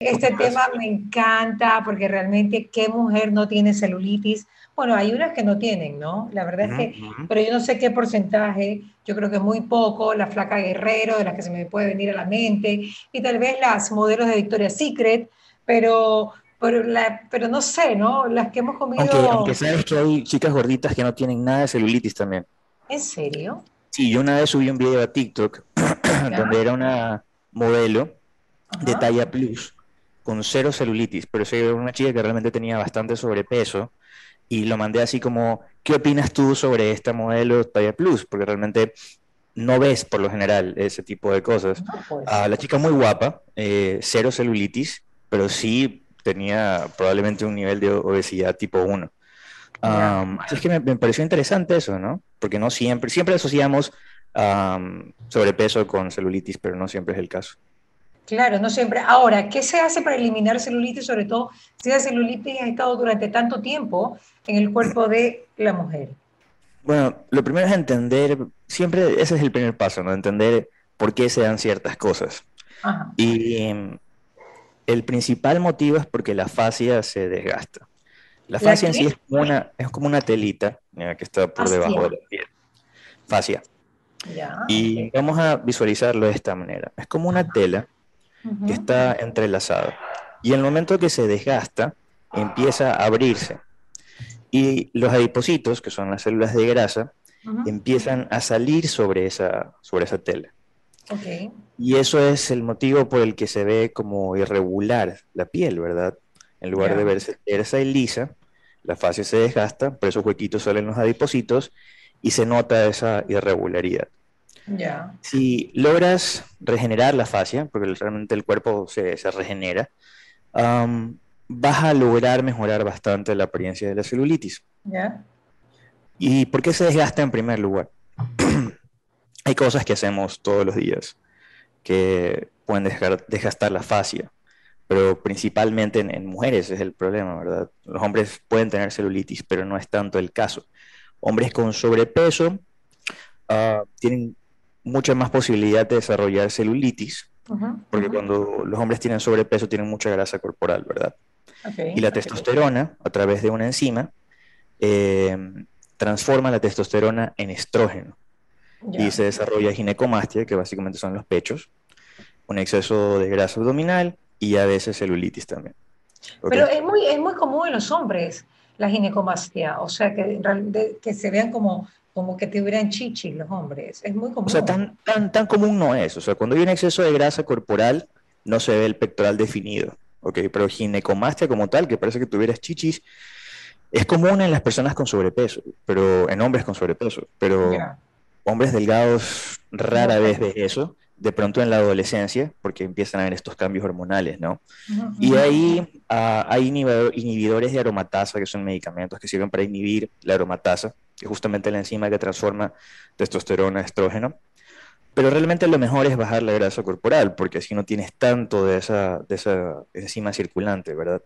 Este tema me encanta porque realmente qué mujer no tiene celulitis. Bueno, hay unas que no tienen, ¿no? La verdad es que, pero yo no sé qué porcentaje, yo creo que muy poco, la flaca guerrero, de las que se me puede venir a la mente, y tal vez las modelos de Victoria's Secret, pero, pero, la, pero no sé, ¿no? Las que hemos comido... Aunque, aunque sabes que hay chicas gorditas que no tienen nada de celulitis también. ¿En serio? Sí, yo una vez subí un video a TikTok donde era una modelo de talla plus con cero celulitis, pero soy una chica que realmente tenía bastante sobrepeso y lo mandé así como, ¿qué opinas tú sobre esta modelo talla plus? Porque realmente no ves por lo general ese tipo de cosas. Pues. Ah, la chica muy guapa, eh, cero celulitis, pero sí tenía probablemente un nivel de obesidad tipo 1. así es que me, pareció interesante eso, ¿no? Porque no siempre, siempre asociamos sobrepeso con celulitis, pero no siempre es el caso. Claro, no siempre. Ahora, ¿qué se hace para eliminar celulitis, sobre todo si la celulitis ha estado durante tanto tiempo en el cuerpo de la mujer? Bueno, lo primero es entender, siempre ese es el primer paso, ¿no? Entender por qué se dan ciertas cosas. Y em, el principal motivo es porque la fascia se desgasta. La fascia en sí es como una, es como una telita que está por debajo de la piel. Fascia. y vamos a visualizarlo de esta manera. Es como una tela que está entrelazado. Y el momento que se desgasta, empieza a abrirse. Y los adipocitos, que son las células de grasa, empiezan a salir sobre esa, sobre esa tela. Y eso es el motivo por el que se ve como irregular la piel, ¿verdad? En lugar de verse tersa y lisa, la fascia se desgasta, por esos huequitos salen los adipocitos y se nota esa irregularidad. Si logras regenerar la fascia, porque realmente el cuerpo se, regenera, vas a lograr mejorar bastante la apariencia de la celulitis. ¿Y por qué se desgasta en primer lugar? Hay cosas que hacemos todos los días que pueden desgastar la fascia, pero principalmente en, mujeres es el problema, ¿verdad? Los hombres pueden tener celulitis, pero no es tanto el caso. Hombres con sobrepeso ah, tienen mucha más posibilidad de desarrollar celulitis, porque cuando los hombres tienen sobrepeso tienen mucha grasa corporal, ¿verdad? y la testosterona, a través de una enzima, eh, transforma la testosterona en estrógeno. Y se desarrolla ginecomastia, que básicamente son los pechos, un exceso de grasa abdominal y a veces celulitis también. Pero es muy, es muy común en los hombres la ginecomastia, o sea, que, que se vean como como que tuvieran chichi los hombres. Es muy común. O sea, tan, tan, tan común no es. O sea, cuando hay un exceso de grasa corporal, no se ve el pectoral definido. ¿ok? Pero ginecomastia como tal, que parece que tuvieras chichis, es común en las personas con sobrepeso, pero en hombres con sobrepeso. Pero hombres delgados rara vez ves eso. De pronto en la adolescencia, porque empiezan a haber estos cambios hormonales, ¿no? Y ahí ah, hay inhibidores de aromatasa, que son medicamentos que sirven para inhibir la aromatasa que es justamente la enzima que transforma testosterona a estrógeno. Pero realmente lo mejor es bajar la grasa corporal, porque así no tienes tanto de esa, de esa enzima circulante, ¿verdad?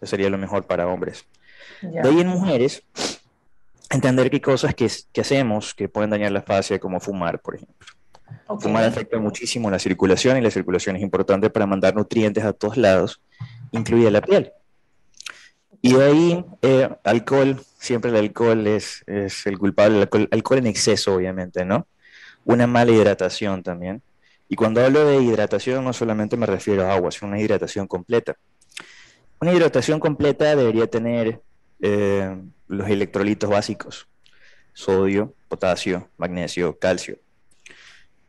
Eso sería lo mejor para hombres. De ahí en mujeres, entender qué cosas que, que, hacemos que pueden dañar la fascia, como fumar, por ejemplo. Fumar afecta muchísimo la circulación y la circulación es importante para mandar nutrientes a todos lados, incluida la piel. Y de ahí, eh, alcohol, siempre el alcohol es, es el culpable, el alcohol, en exceso, obviamente, ¿no? Una mala hidratación también. Y cuando hablo de hidratación, no solamente me refiero a agua, sino una hidratación completa. Una hidratación completa debería tener eh, los electrolitos básicos, sodio, potasio, magnesio, calcio.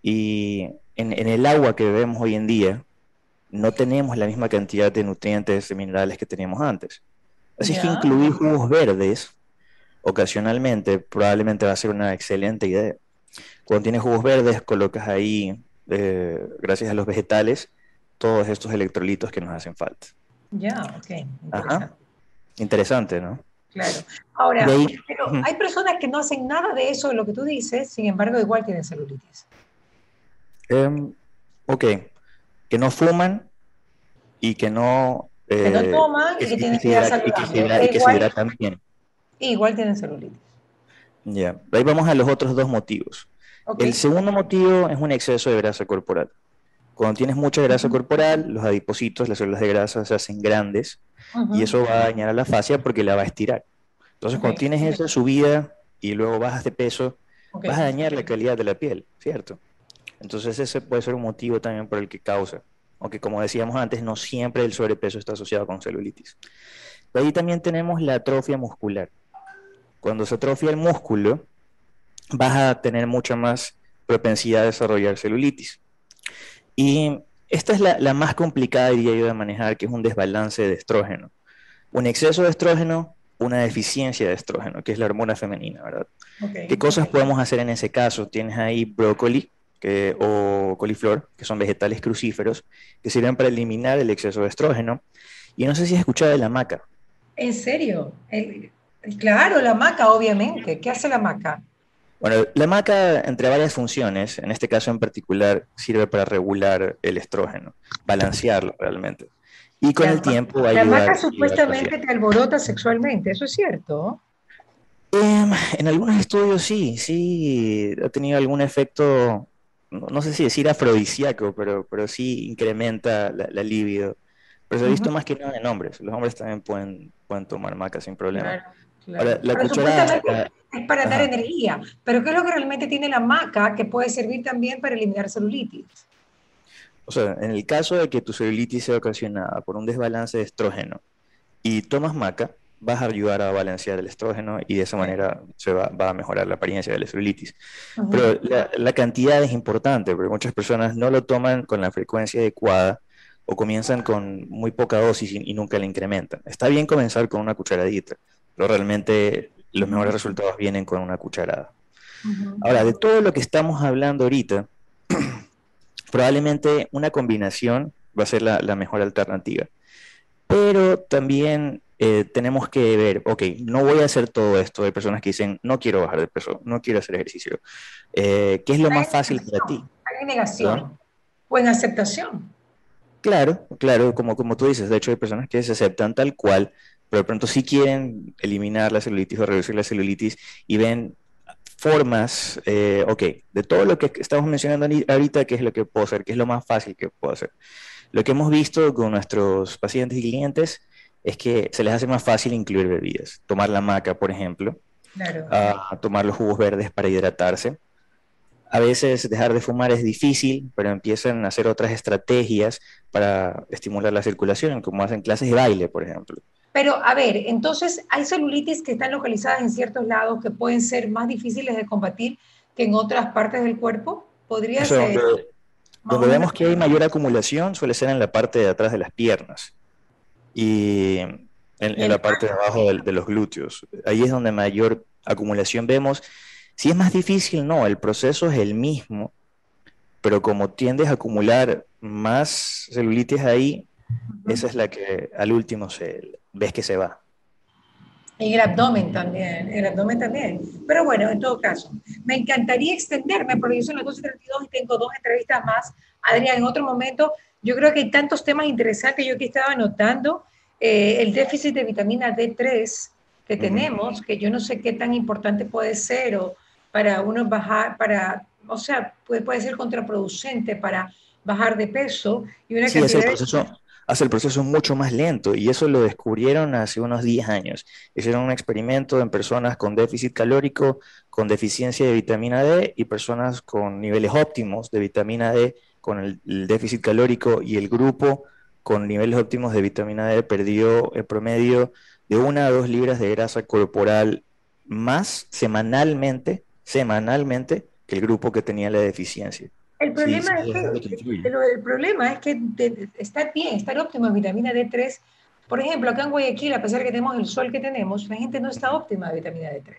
Y en, el agua que bebemos hoy en día, no tenemos la misma cantidad de nutrientes y minerales que teníamos antes. Así es que incluir jugos verdes ocasionalmente probablemente va a ser una excelente idea. Cuando tienes jugos verdes, colocas ahí, eh, gracias a los vegetales, todos estos electrolitos que nos hacen falta. Ya, ok. Interesante. Interesante, ¿no? Claro. Ahora, pero hay personas que no hacen nada de eso, de lo que tú dices, sin embargo, igual tienen celulitis. Em, ok. Que no fuman y que no que no eh, toman y que tienen que ir a Y que se hidratan bien. Igual tienen celulitis. Ya, ahí vamos a los otros dos motivos. El segundo motivo es un exceso de grasa corporal. Cuando tienes mucha grasa corporal, los adipocitos, las células de grasa se hacen grandes y eso va a dañar a la fascia porque la va a estirar. Entonces, cuando tienes esa subida y luego bajas de peso, vas a dañar la calidad de la piel, ¿cierto? Entonces, ese puede ser un motivo también por el que causa. Aunque, como decíamos antes, no siempre el sobrepeso está asociado con celulitis. De ahí también tenemos la atrofia muscular. Cuando se atrofia el músculo, vas a tener mucha más propensidad a desarrollar celulitis. Y esta es la, más complicada, diría yo, de manejar, que es un desbalance de estrógeno. Un exceso de estrógeno, una deficiencia de estrógeno, que es la hormona femenina, ¿verdad? ¿Qué cosas podemos hacer en ese caso? Tienes ahí brócoli o coliflor, que son vegetales crucíferos, que sirven para eliminar el exceso de estrógeno. Y no sé si has escuchado de la maca. ¿En serio? claro, la maca, obviamente. ¿Qué hace la maca? Bueno, la maca, entre varias funciones, en este caso en particular, sirve para regular el estrógeno, balancearlo realmente. Y con el tiempo va a La maca supuestamente te alborota sexualmente, ¿eso es cierto? Em, en algunos estudios sí, sí ha tenido algún efecto, no, sé si decir afrodisíaco, pero, pero sí incrementa la, libido. Pero se ha visto más que nada en hombres. Los hombres también pueden, pueden tomar maca sin problema. Ahora, la cucharada, es para dar energía, pero ¿qué es lo que realmente tiene la maca que puede servir también para eliminar celulitis? O sea, en el caso de que tu celulitis sea ocasionada por un desbalance de estrógeno y tomas maca, vas a ayudar a balancear el estrógeno y de esa manera se va, a mejorar la apariencia de la celulitis. Pero la, cantidad es importante, porque muchas personas no lo toman con la frecuencia adecuada o comienzan con muy poca dosis y nunca la incrementan. Está bien comenzar con una cucharadita, pero realmente los mejores resultados vienen con una cucharada. Ahora, de todo lo que estamos hablando ahorita, probablemente una combinación va a ser la, mejor alternativa. Pero también eh, tenemos que ver, ok, no voy a hacer todo esto. Hay personas que dicen, no quiero bajar de peso, no quiero hacer ejercicio. Eh, ¿Qué es lo más fácil para ti? Hay negación o en aceptación. Claro, claro, como, como tú dices, de hecho hay personas que se aceptan tal cual, pero de pronto sí quieren eliminar la celulitis o reducir la celulitis y ven formas, eh, ok, de todo lo que estamos mencionando ahorita, ¿qué es lo que puedo hacer? ¿Qué es lo más fácil que puedo hacer? Lo que hemos visto con nuestros pacientes y clientes es que se les hace más fácil incluir bebidas. Tomar la maca, por ejemplo, a tomar los jugos verdes para hidratarse. A veces dejar de fumar es difícil, pero empiezan a hacer otras estrategias para estimular la circulación, como hacen clases de baile, por ejemplo. Pero, a ver, entonces hay celulitis que están localizadas en ciertos lados que pueden ser más difíciles de combatir que en otras partes del cuerpo. ¿Podría ser? Donde, vemos que hay mayor acumulación suele ser en la parte de atrás de las piernas y en, la parte de abajo de, de, los glúteos. Ahí es donde mayor acumulación vemos. Si es más difícil, no, el proceso es el mismo, pero como tiendes a acumular más celulitis ahí, esa es la que al último se, ves que se va. Y el abdomen también, el abdomen también. Pero bueno, en todo caso, me encantaría extenderme, porque yo soy las 12.32 y tengo dos entrevistas más. Adrián, en otro momento, yo creo que hay tantos temas interesantes, yo aquí estaba anotando, eh, el déficit de vitamina D3 que tenemos, que yo no sé qué tan importante puede ser o para uno bajar, para, o sea, puede, puede ser contraproducente para bajar de peso. Y una sí, cantidad proceso, hace el proceso mucho más lento y eso lo descubrieron hace unos 10 años. Hicieron un experimento en personas con déficit calórico, con deficiencia de vitamina D y personas con niveles óptimos de vitamina D con el, déficit calórico y el grupo con niveles óptimos de vitamina D perdió el promedio de una a dos libras de grasa corporal más semanalmente, semanalmente, que el grupo que tenía la deficiencia. El problema, es que, el problema es que está bien, está óptimo en vitamina D3. Por ejemplo, acá en Guayaquil, a pesar de que tenemos el sol que tenemos, la gente no está óptima de vitamina D3.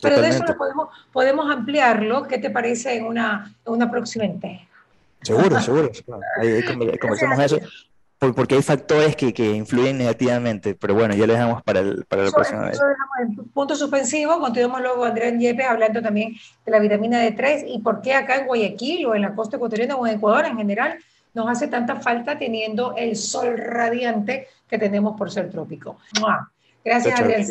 Pero de eso podemos, podemos ampliarlo. ¿Qué te parece en una, una próxima entrega? Seguro, seguro. Ahí, conversamos eso porque hay factores que, que, influyen negativamente, pero bueno, ya lo dejamos para, el, para la próxima vez. punto suspensivo, continuamos luego Andrés Yepes hablando también de la vitamina D3 y por qué acá en Guayaquil o en la costa ecuatoriana o en Ecuador en general nos hace tanta falta teniendo el sol radiante que tenemos por ser trópico. Gracias, Adrián.